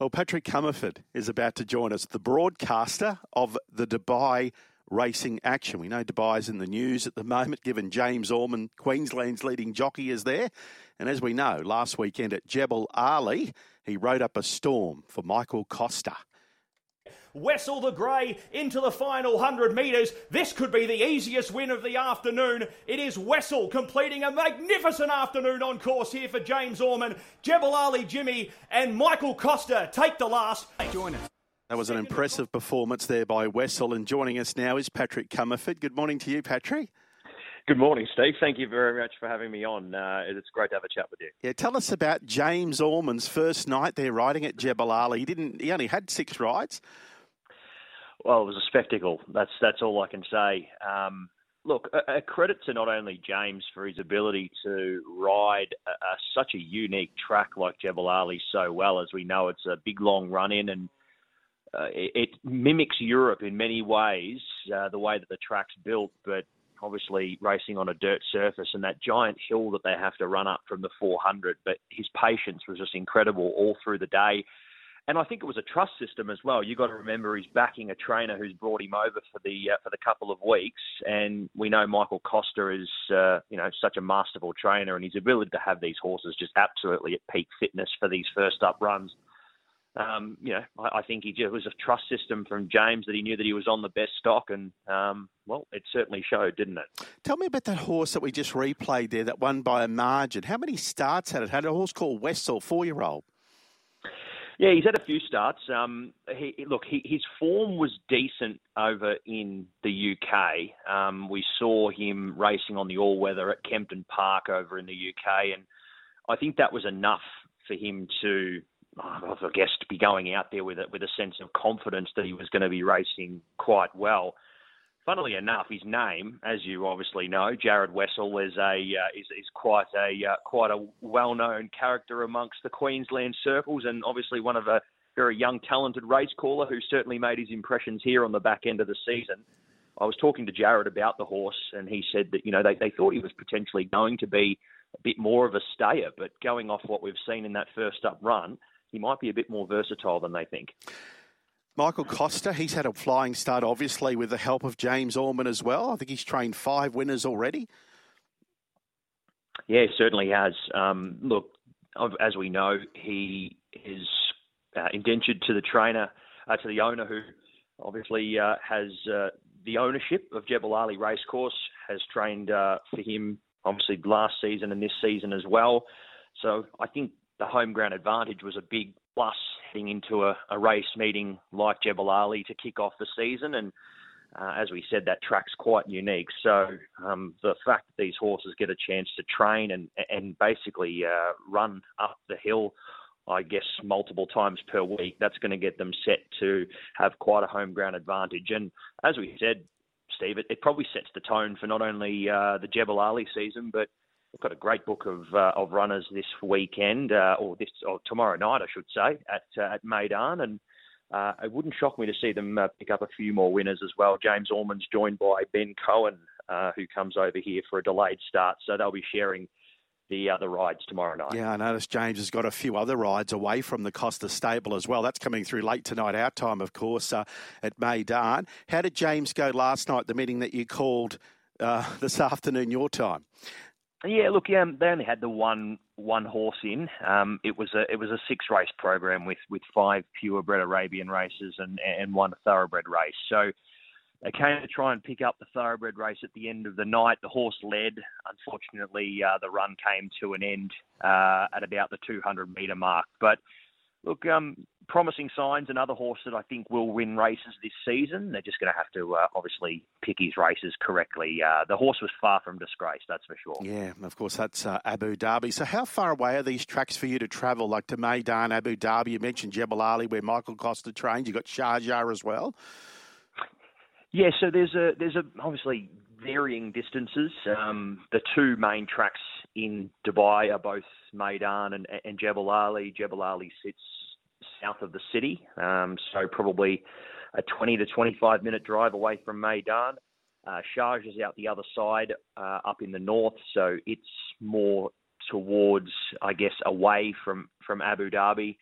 Well, Patrick Comerford is about to join us, the broadcaster of the Dubai racing action. We know Dubai is in the news at the moment, given James Orman, Queensland's leading jockey, is there. And as we know, last weekend at Jebel Ali, he rode up a storm for Michael Costa. Wessel the Grey into the final 100 metres. This could be the easiest win of the afternoon. It is Wessel completing a magnificent afternoon on course here for James Orman, Jebel Ali Jimmy, and Michael Costa take the last. Join us. That was an impressive performance there by Wessel. And joining us now is Patrick Comerford. Good morning to you, Patrick. Good morning, Steve. Thank you very much for having me on. Uh, it's great to have a chat with you. Yeah, tell us about James Orman's first night there riding at Jebel Ali. He didn't. He only had six rides. Well, it was a spectacle. That's that's all I can say. Um, look, a, a, credit to not only James for his ability to ride a, a, such a unique track like Jebel Ali so well, as we know it's a big long run in and uh, it, it, mimics Europe in many ways, uh, the way that the track's built, but obviously racing on a dirt surface and that giant hill that they have to run up from the 400. But his patience was just incredible all through the day. And I think it was a trust system as well. You've got to remember he's backing a trainer who's brought him over for the uh, for the couple of weeks, and we know Michael Costa is uh, you know such a masterful trainer, and his ability to have these horses just absolutely at peak fitness for these first up runs um, you know, I, I think he just, it was a trust system from James that he knew that he was on the best stock, and um, well, it certainly showed, didn't it? Tell me about that horse that we just replayed there, that won by a margin. How many starts had it? Had a horse called Wessel, four-year-old. Yeah, he's had a few starts. Um, he, look, he, his form was decent over in the UK. Um, we saw him racing on the all-weather at Kempton Park over in the UK, and I think that was enough for him to I guess to be going out there with a, with a sense of confidence that he was going to be racing quite well. Funnily enough, his name, as you obviously know, Jared Wessel, is a uh, is, is quite a uh, quite a well known character amongst the Queensland circles, and obviously one of a very young, talented race caller who certainly made his impressions here on the back end of the season. I was talking to Jared about the horse, and he said that you know they, they thought he was potentially going to be a bit more of a stayer, but going off what we've seen in that first up run, he might be a bit more versatile than they think. Michael Costa, he's had a flying start, obviously, with the help of James Orman as well. I think he's trained five winners already. Yeah, certainly has. Um, look, as we know, he is uh, indentured to the trainer, uh, to the owner who obviously uh, has uh, the ownership of Jebel Ali Racecourse, has trained uh, for him obviously last season and this season as well. So I think the home ground advantage was a big plus heading into a, a race meeting like Jebel Ali to kick off the season. And uh, as we said, that track's quite unique. So um, the fact that these horses get a chance to train and and basically uh, run up the hill, I guess multiple times per week, that's going to get them set to have quite a home ground advantage. And as we said, Steve, it, it probably sets the tone for not only uh, the Jebel Ali season, but We've got a great book of uh, of runners this weekend, uh, or this or tomorrow night, I should say, at uh, at Meydan, and uh, it wouldn't shock me to see them uh, pick up a few more winners as well. James Orman's joined by Ben Coen, uh, who comes over here for a delayed start, so they'll be sharing the other rides tomorrow night. Yeah, I noticed James has got a few other rides away from the Costa stable as well. That's coming through late tonight, our time, of course, at Meydan. How did James go last night, the meeting that you called this afternoon, your time? Yeah, look, yeah, they only had the one one horse in. Um, it was a it was a six race program with with five purebred Arabian races and and one thoroughbred race. So they came to try and pick up the thoroughbred race at the end of the night. The horse led. Unfortunately, uh, the run came to an end uh, at about the 200 metre mark. But look, um, promising signs. Another horse that I think will win races this season. They're just going to have to uh, obviously pick his races correctly. Uh, the horse was far from disgraced, that's for sure. Yeah, of course, that's uh, Abu Dhabi. So, how far away are these tracks for you to travel, like to Meydan, Abu Dhabi? You mentioned Jebel Ali, where Michael Costa trains. You've got Sharjah as well. Yeah, so there's a there's a obviously varying distances. Um, the two main tracks in Dubai are both Meydan and, and Jebel Ali. Jebel Ali sits south of the city, um, so probably a 20 to 25 minute drive away from Meydan. Uh, Sharjah is out the other side, uh, up in the north, so it's more towards, I guess, away from from Abu Dhabi.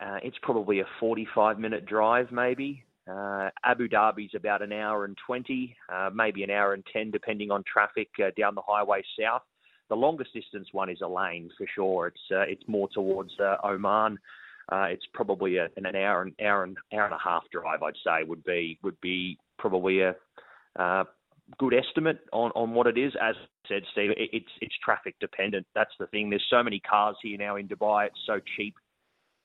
uh, it's probably a 45 minute drive, maybe. Uh, Abu Dhabi's about an hour and 20, uh, maybe an hour and 10, depending on traffic uh, down the highway south. The longest distance one is Al-Ain for sure. It's uh, it's more towards uh, Oman. Uh, it's probably a, an hour and hour and hour and a half drive. I'd say would be would be probably a uh, good estimate on, on what it is. As I said, Steve, it, it's it's traffic dependent. That's the thing. There's so many cars here now in Dubai. It's so cheap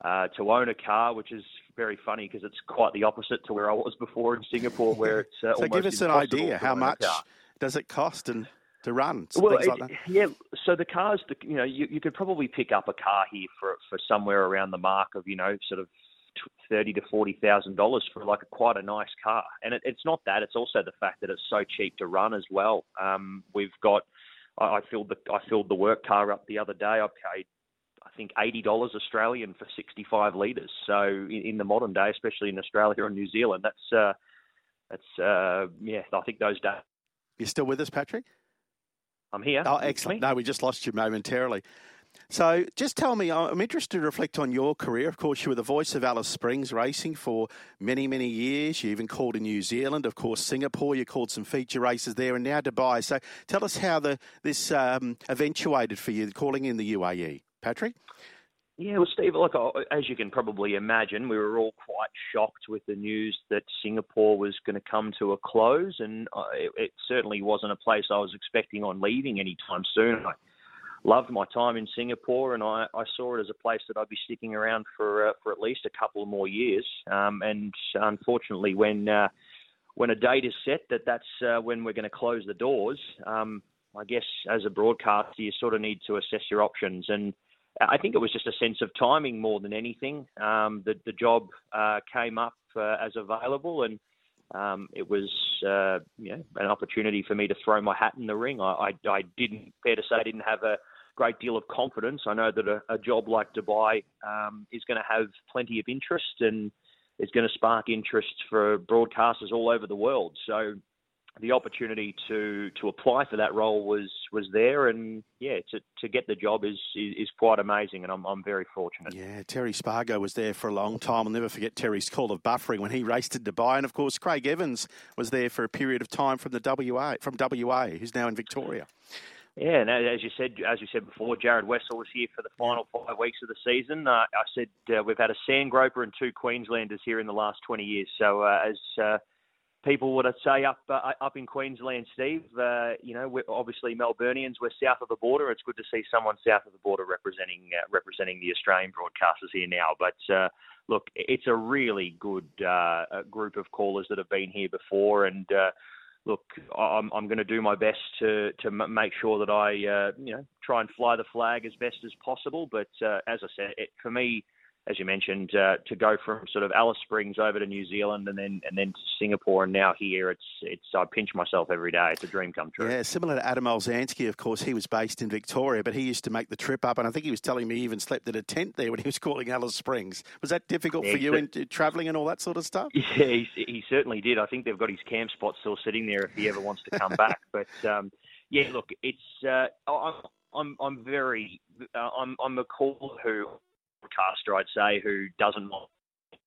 uh, to own a car, which is very funny because it's quite the opposite to where I was before in Singapore, where it's uh, so give us an idea how much does it cost and to run well, it, like yeah. So the cars, the, you know, you, you could probably pick up a car here for for somewhere around the mark of you know sort of thirty to forty thousand dollars for like a, quite a nice car. And it, it's not that; it's also the fact that it's so cheap to run as well. Um, we've got. I, I filled the I filled the work car up the other day. I paid I think eighty dollars Australian for sixty five litres. So in, in, the modern day, especially in Australia or New Zealand, that's uh, that's uh, yeah. I think those days. You're still with us, Patrick? I'm here. Oh, excellent. No, we just lost you momentarily. So just tell me, I'm interested to reflect on your career. Of course, you were the voice of Alice Springs Racing for many, many years. You even called in New Zealand, of course, Singapore. You called some feature races there, and now Dubai. So tell us how the this um, eventuated for you, calling in the UAE. Patrick? Yeah, well, Steve, look, as you can probably imagine, we were all quite shocked with the news that Singapore was going to come to a close, and uh, it, certainly wasn't a place I was expecting on leaving anytime soon. I, loved my time in Singapore, and I, I saw it as a place that I'd be sticking around for uh, for at least a couple more years. Um, and unfortunately, when uh, when a date is set that that's uh, when we're going to close the doors, um, I guess as a broadcaster, you sort of need to assess your options. And I think it was just a sense of timing more than anything. Um, the the job uh, came up uh, as available, and um, it was uh, you know, an opportunity for me to throw my hat in the ring. I, I, I, didn't, fair to say, I didn't have a great deal of confidence. I know that a, a job like Dubai um, is going to have plenty of interest and is going to spark interest for broadcasters all over the world. So the opportunity to to apply for that role was was there, and yeah, to, to get the job is, is, is quite amazing, and I'm I'm very fortunate. Yeah, Terry Spargo was there for a long time. I'll never forget Terry's call of buffering when he raced in Dubai, and of course Craig Evans was there for a period of time from the WA from WA, who's now in Victoria. Yeah, and as you said, as you said before, Jared Wessel was here for the final five weeks of the season. Uh, I said uh, we've had a sand groper and two Queenslanders here in the last 20 years. So uh, as uh, people would say up uh, up in Queensland, Steve. Uh, you know, we're obviously Melburnians. We're south of the border. It's good to see someone south of the border representing uh, representing the Australian broadcasters here now. But uh, look, it's a really good uh, group of callers that have been here before, and uh, look, I'm, I'm going to do my best to to make sure that I you know try and fly the flag as best as possible. But as I said, it, for me as you mentioned, uh, to go from sort of Alice Springs over to New Zealand and then and then to Singapore and now here, it's it's I pinch myself every day. It's a dream come true. Yeah, similar to Adam Olzanski, of course, he was based in Victoria, but he used to make the trip up, and I think he was telling me he even slept in a tent there when he was calling Alice Springs. Was that difficult yeah, for you in travelling and all that sort of stuff? Yeah, he, he, certainly did. I think they've got his camp spot still sitting there if he ever wants to come back. But um, yeah, look, it's uh, I'm I'm I'm very uh, I'm I'm a caller who broadcaster, I'd say, who doesn't want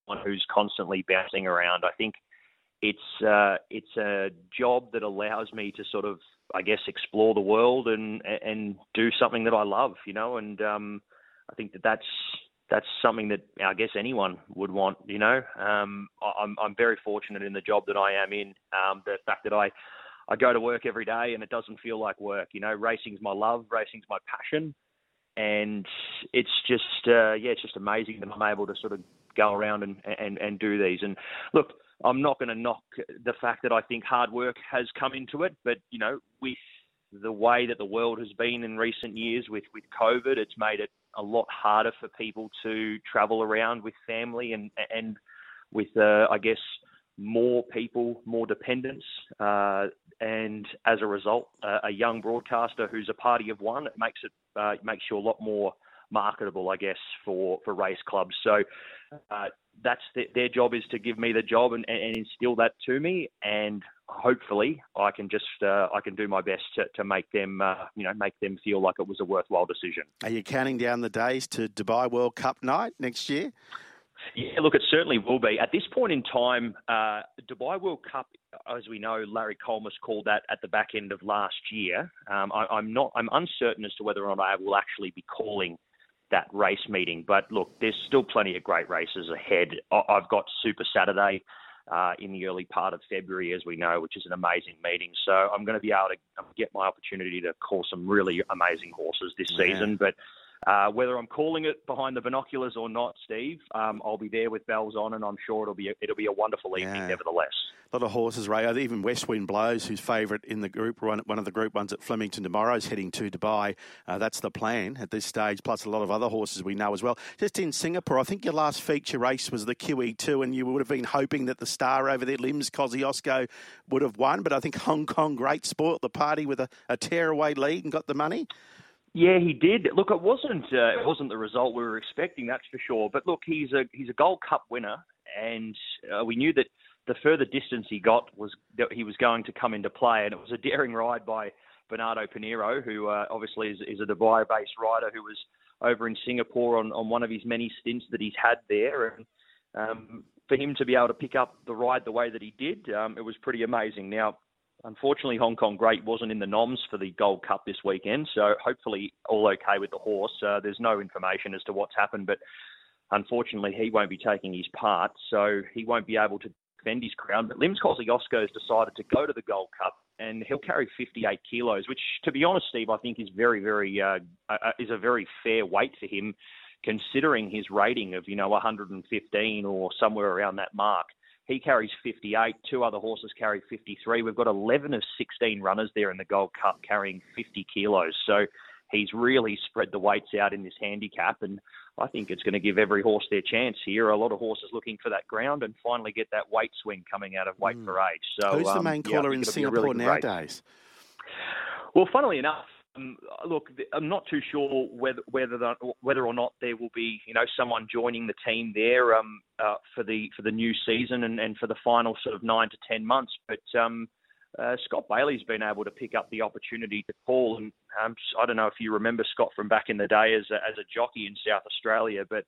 one who's constantly bouncing around. I think it's uh, it's a job that allows me to sort of, I guess, explore the world and and do something that I love, you know. And um, I think that that's that's something that I guess anyone would want, you know. Um, I'm I'm very fortunate in the job that I am in. Um, the fact that I I go to work every day and it doesn't feel like work. You know, racing's my love, racing's my passion, and it's just uh, yeah, it's just amazing that I'm able to sort of go around and and, and do these. And look, I'm not going to knock the fact that I think hard work has come into it, but you know, with the way that the world has been in recent years with with COVID, it's made it a lot harder for people to travel around with family and and with uh, I guess more people, more dependents, uh, and as a result, uh, a young broadcaster who's a party of one, it makes it uh, makes you a lot more marketable, I guess, for, for race clubs. So uh, that's the, their job is to give me the job and, and, instill that to me, and hopefully I can just uh, I can do my best to, to make them uh, you know make them feel like it was a worthwhile decision. Are you counting down the days to Dubai World Cup night next year? Yeah, look, it certainly will be. At this point in time, uh, Dubai World Cup, as we know, Larry Collmus called that at the back end of last year. Um, I, am not, I'm uncertain as to whether or not I will actually be calling that race meeting. But look, there's still plenty of great races ahead. I've got Super Saturday. Uh, in the early part of February, as we know, which is an amazing meeting. So I'm going to be able to get my opportunity to call some really amazing horses this yeah. season. But uh, whether I'm calling it behind the binoculars or not, Steve, um, I'll be there with bells on, and I'm sure it'll be a, it'll be a wonderful evening, yeah. nevertheless. A lot of horses, Ray. Even West Wind Blows, who's favourite in the group, one, one of the group ones at Flemington tomorrow, is heading to Dubai. Uh, that's the plan at this stage, plus a lot of other horses we know as well. Just in Singapore, I think your last feature race was the QE2, and you would have been hoping that the star over there, Lim's Kosciuszko, would have won. But I think Hong Kong Great spoilt the party with a, a tearaway lead and got the money. Yeah, he did. Look, it wasn't uh, it wasn't the result we were expecting, that's for sure. But look, he's a he's a Gold Cup winner, and uh, we knew that the further distance he got was that he was going to come into play, and it was a daring ride by Bernardo Pinheiro, who uh, obviously is, is a Dubai-based rider who was over in Singapore on, on one of his many stints that he's had there, and um, for him to be able to pick up the ride the way that he did, um, it was pretty amazing. Now, Unfortunately, Hong Kong Great wasn't in the noms for the Gold Cup this weekend, so hopefully all okay with the horse. Uh, there's no information as to what's happened, but unfortunately he won't be taking his part, so he won't be able to defend his crown. But Lim's Kosciuszko has decided to go to the Gold Cup, and he'll carry 58 kilos, which, to be honest, Steve, I think is very, very uh, uh, is a very fair weight for him, considering his rating of you know 115 or somewhere around that mark. He carries 58. Two other horses carry 53. We've got 11 of 16 runners there in the Gold Cup carrying 50 kilos. So he's really spread the weights out in this handicap, and I think it's going to give every horse their chance here. A lot of horses looking for that ground and finally get that weight swing coming out of weight mm. for age. So who's um, the main caller yeah, in Singapore really nowadays? Well, funnily enough, um, look, I'm not too sure whether whether the, whether or not there will be you know someone joining the team there um, uh, for the for the new season and, and for the final sort of nine to ten months. But um, uh, Scott Bailey's been able to pick up the opportunity to call, and um, I don't know if you remember Scott from back in the day as a, as a jockey in South Australia, but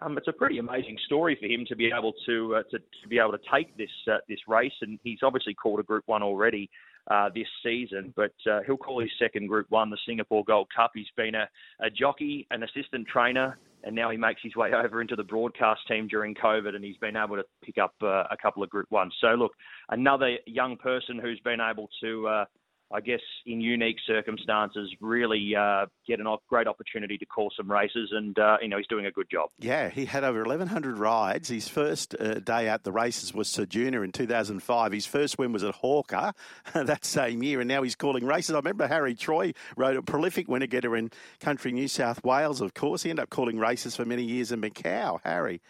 um, it's a pretty amazing story for him to be able to uh, to, to, be able to take this uh, this race, and he's obviously called a Group One already uh, this season. But uh, he'll call his second Group One the Singapore Gold Cup. He's been a, a jockey, an assistant trainer, and now he makes his way over into the broadcast team during COVID, and he's been able to pick up uh, a couple of Group Ones. So look, another young person who's been able to uh, I guess, in unique circumstances, really uh, get a great opportunity to call some races, and uh, you know he's doing a good job. Yeah, he had over 1,100 rides. His first uh, day at the races was Sir Junior in 2005. His first win was at Hawker that same year, and now he's calling races. I remember Harry Troy wrote a prolific winner getter in Country New South Wales. Of course, he ended up calling races for many years in Macau. Harry.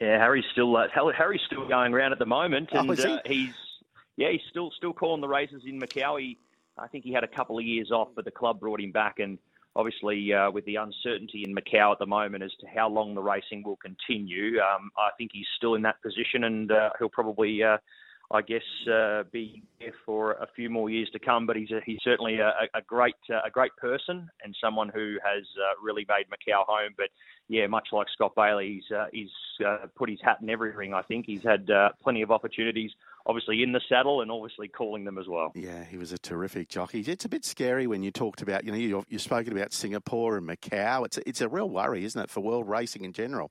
Yeah, Harry's still uh, Harry's still going around at the moment, oh, and oh, he? Uh, he's yeah, he's still still calling the races in Macau. He, I think he had a couple of years off, but the club brought him back, and obviously uh, with the uncertainty in Macau at the moment as to how long the racing will continue, um, I think he's still in that position, and uh, he'll probably. Uh, I guess uh, be there for a few more years to come. But he's a, he's certainly a, a great uh, a great person and someone who has uh, really made Macau home. But yeah, much like Scott Bailey, he's uh, he's uh, put his hat in every ring. I think he's had uh, plenty of opportunities, obviously in the saddle and obviously calling them as well. Yeah, he was a terrific jockey. It's a bit scary when you talked about you know you you've spoken about Singapore and Macau. It's a, it's a real worry, isn't it, for world racing in general?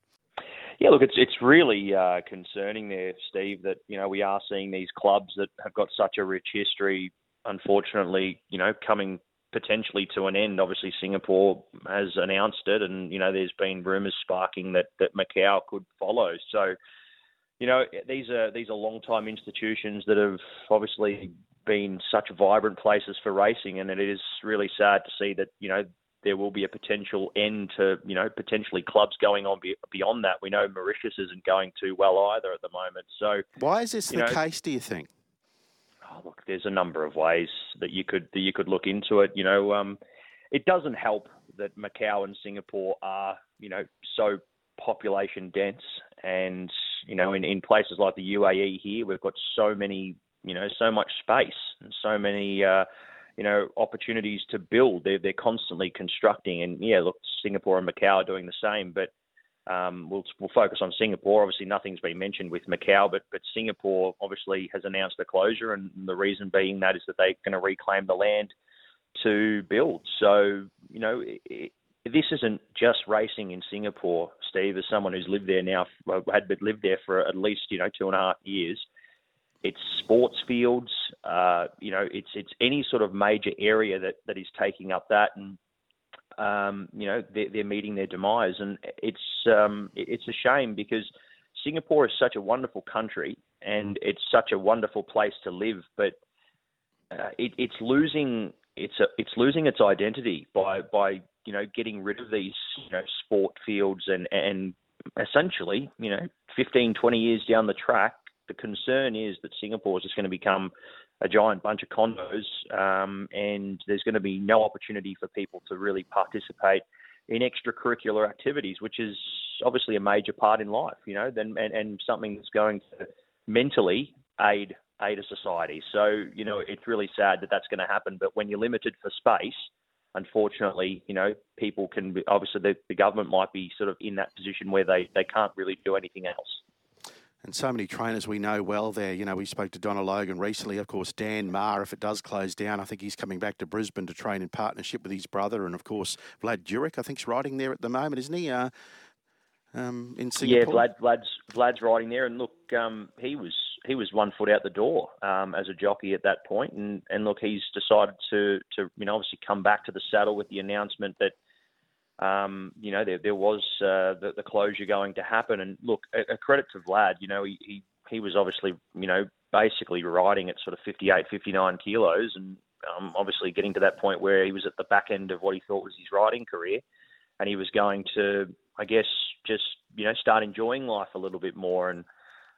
Yeah, look, it's it's really uh, concerning there, Steve, that you know we are seeing these clubs that have got such a rich history, unfortunately, you know, coming potentially to an end. Obviously, Singapore has announced it, and you know, there's been rumours sparking that that Macau could follow. So, you know, these are these are long time institutions that have obviously been such vibrant places for racing, and it is really sad to see that you know there will be a potential end to, you know, potentially clubs going on beyond that. We know Mauritius isn't going too well either at the moment. So why is this the know, case? Do you think? Oh, look, there's a number of ways that you could that you could look into it. You know, um, it doesn't help that Macau and Singapore are, you know, so population dense, and you know, in, in places like the UAE here, we've got so many, you know, so much space and so many. Uh, you know, opportunities to build. They're, they're constantly constructing. And yeah, look, Singapore and Macau are doing the same. But Um, we'll, we'll focus on Singapore. Obviously, nothing's been mentioned with Macau, but but Singapore obviously has announced a closure, and the reason being that is that they're going to reclaim the land to build. So you know, it, this isn't just racing in Singapore, Steve. As someone who's lived there now, had lived there for at least you know two and a half years. It's sports fields. Uh, you know, it's it's any sort of major area that that is taking up that, and um, you know they're, they're, meeting their demise, and it's um, it's a shame because Singapore is such a wonderful country and it's such a wonderful place to live, but uh, it, it's losing it's a, it's losing its identity by by you know getting rid of these you know sport fields and and essentially you know 15 20 years down the track the concern is that Singapore is just going to become a giant bunch of condos, um, and there's going to be no opportunity for people to really participate in extracurricular activities, which is obviously a major part in life, you know, and, and, and something that's going to mentally aid aid a society. So, you know, it's really sad that that's going to happen. But when you're limited for space, unfortunately, you know, people can be, obviously the, the government might be sort of in that position where they, they can't really do anything else and so many trainers we know well there. You know, we spoke to Donna Logan recently. Of course, Dan Meagher, if it does close down, I think he's coming back to Brisbane to train in partnership with his brother. And of course, Vlad Duric, I think, is riding there at the moment, isn't he? Uh, um, in Singapore. Yeah, Vlad, Vlad's Vlad's riding there, and look, um, he was he was one foot out the door um, as a jockey at that point. point, and and look, he's decided to to you know obviously come back to the saddle with the announcement that um, you know, there, there was uh, the, the, closure going to happen. And look, a, a, credit to Vlad, you know, he, he, he was obviously, you know, basically riding at sort of 58, 59 kilos and um, obviously getting to that point where he was at the back end of what he thought was his riding career. And he was going to, I guess, just, you know, start enjoying life a little bit more. And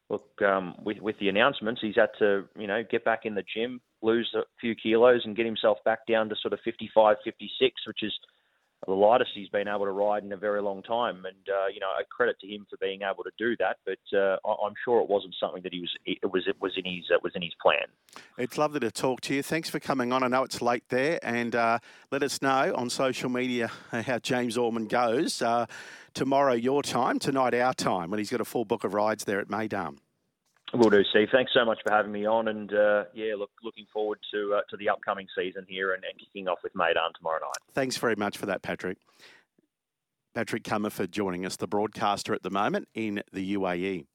look, um, with, with the announcements, he's had to, you know, get back in the gym, lose a few kilos and get himself back down to sort of 55, 56, which is – the lightest he's been able to ride in a very long time. And uh, you know, a credit to him for being able to do that. But uh, I'm sure it wasn't something that he was it was it was in his uh, was in his plan. It's lovely to talk to you. Thanks for coming on. I know it's late there, and uh, let us know on social media how James Orman goes uh, tomorrow your time, tonight our time, when he's got a full book of rides there at Meydan. Will do, Steve. Thanks so much for having me on, and uh, yeah, look, looking forward to uh, to the upcoming season here and, and kicking off with Meydan tomorrow night. Thanks very much for that, Patrick. Patrick Comerford joining us, the broadcaster at the moment in the UAE.